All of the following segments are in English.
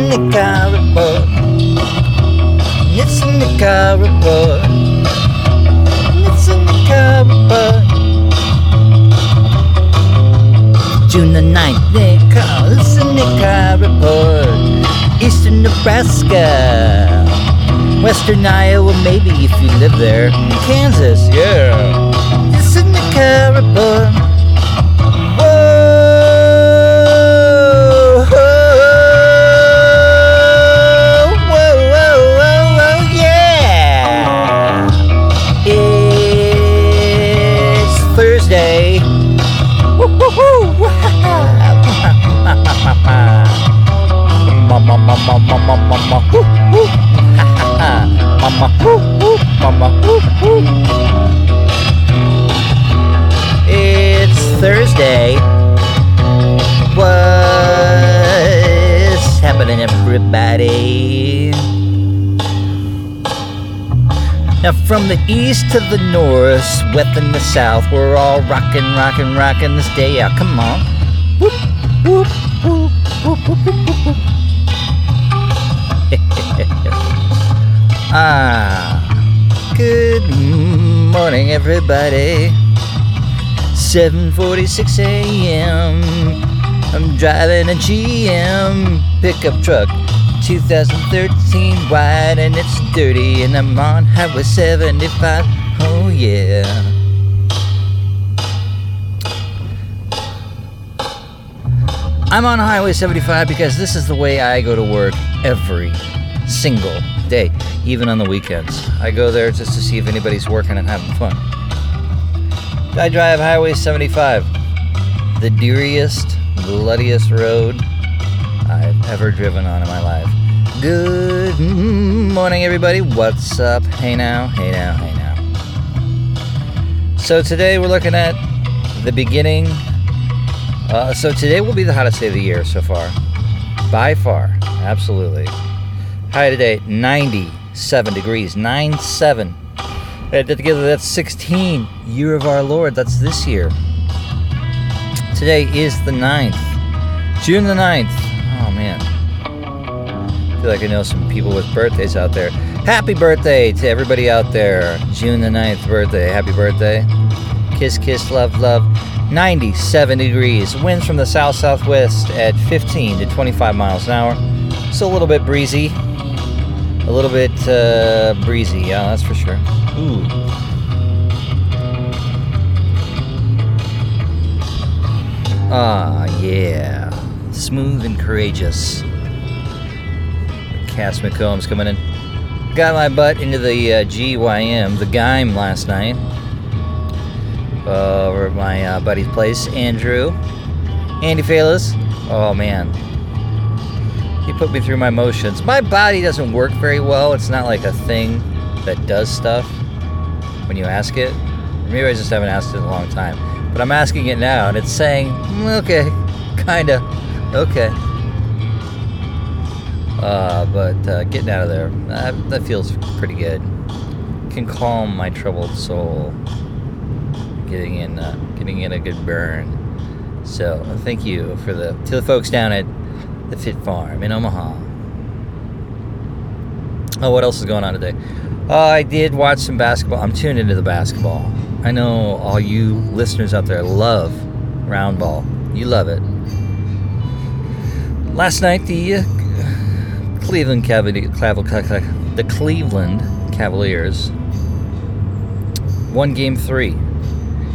in the car report. It's in the car report. It's in the car report. June the 9th, they call it's in the car report. Eastern Nebraska. Western Iowa, maybe if you live there. Kansas, yeah. It's in the car report. Thursday. What's happening, everybody? Now, from the east to the north, west and the south, we're all rockin', rockin', rockin' this day out. Come on. Whoop, whoop, whoop, whoop, whoop, whoop, whoop. ah, good morning, everybody. 7:46 a.m. I'm driving a GM pickup truck, 2013 white, and it's dirty, and I'm on Highway 75. Oh yeah. I'm on Highway 75 because this is the way I go to work every single day, even on the weekends. I go there just to see if anybody's working and having fun. I drive Highway 75, the deariest, bloodiest road I've ever driven on in my life. Good morning, everybody. What's up? Hey now, hey now, hey now. So today we're looking at the beginning. Uh, so today will be the hottest day of the year so far, by far, absolutely. High today, 97 degrees, 97. Add together, that's 16. Year of our Lord, that's this year. Today is the 9th, June the 9th. Oh man. I feel like I know some people with birthdays out there. Happy birthday to everybody out there. June the 9th birthday. Happy birthday. Kiss, kiss, love, love. 97 degrees. Winds from the south southwest at 15 to 25 miles an hour. It's a little bit breezy. A little bit uh, breezy, yeah, that's for sure. Ooh. Ah, yeah. Smooth and courageous. Cass McCombs coming in. Got my butt into the uh, GYM, the Gime, last night. Uh, over at my uh, buddy's place, Andrew. Andy Falas. Oh, man. He put me through my motions. My body doesn't work very well. It's not like a thing that does stuff when you ask it. Maybe I just haven't asked it in a long time. But I'm asking it now, and it's saying, "Mm, okay, kinda, okay. Uh, but uh, getting out of there, that, that feels pretty good. Can calm my troubled soul. Getting in, uh, getting in a good burn. So thank you for the to the folks down at the Fit Farm in Omaha. Oh, what else is going on today? Uh, I did watch some basketball. I'm tuned into the basketball. I know all you listeners out there love round ball. You love it. Last night, the uh, Cleveland Cavaliers, the Cleveland Cavaliers won Game Three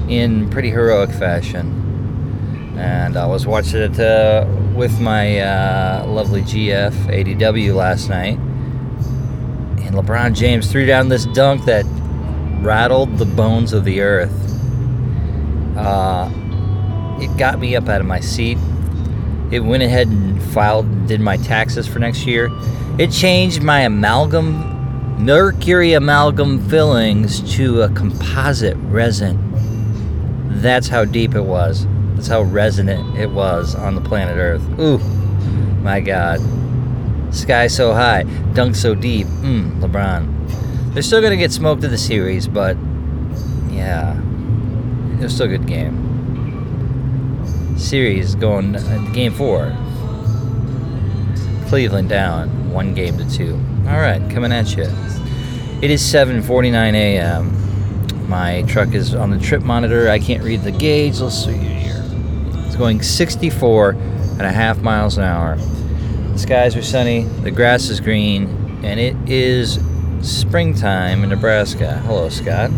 in pretty heroic fashion, and I was watching it uh, with my uh, lovely GF ADW last night. And LeBron James threw down this dunk that rattled the bones of the earth. Uh, it got me up out of my seat. It went ahead and filed, did my taxes for next year. It changed my amalgam, mercury amalgam fillings to a composite resin. That's how deep it was. That's how resonant it was on the planet Earth. Ooh, my God. Sky so high, dunk so deep. Mmm, LeBron. They're still gonna get smoked in the series, but yeah, it was still a good game. Series going uh, game four. Cleveland down one game to two. All right, coming at you. It is 7:49 a.m. My truck is on the trip monitor. I can't read the gauge. Let's see. It's going 64 and a half miles an hour. The skies are sunny. The grass is green, and it is springtime in Nebraska. Hello, Scott.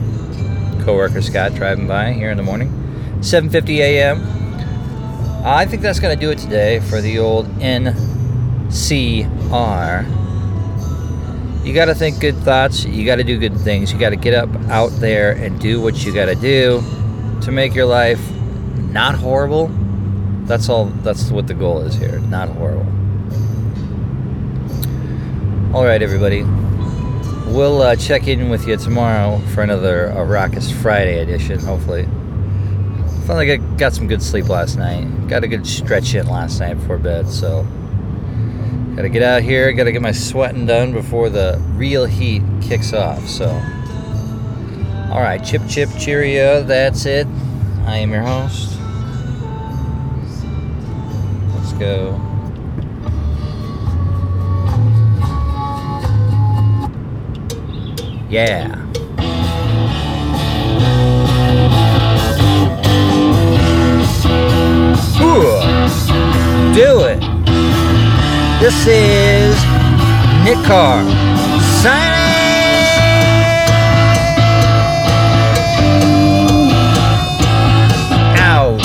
Coworker Scott driving by here in the morning. 7:50 a.m. I think that's going to do it today for the old NCR. You got to think good thoughts. You got to do good things. You got to get up out there and do what you got to do to make your life not horrible. That's all. That's what the goal is here. Not horrible. All right, everybody. We'll uh, check in with you tomorrow for another uh, Raucous Friday edition, hopefully. Felt like I got some good sleep last night. Got a good stretch in last night before bed, so. Gotta get out here, gotta get my sweating done before the real heat kicks off, so. Alright, chip chip cheerio, that's it. I am your host. Go. Yeah. Ooh, do it. This is Nick Carr signing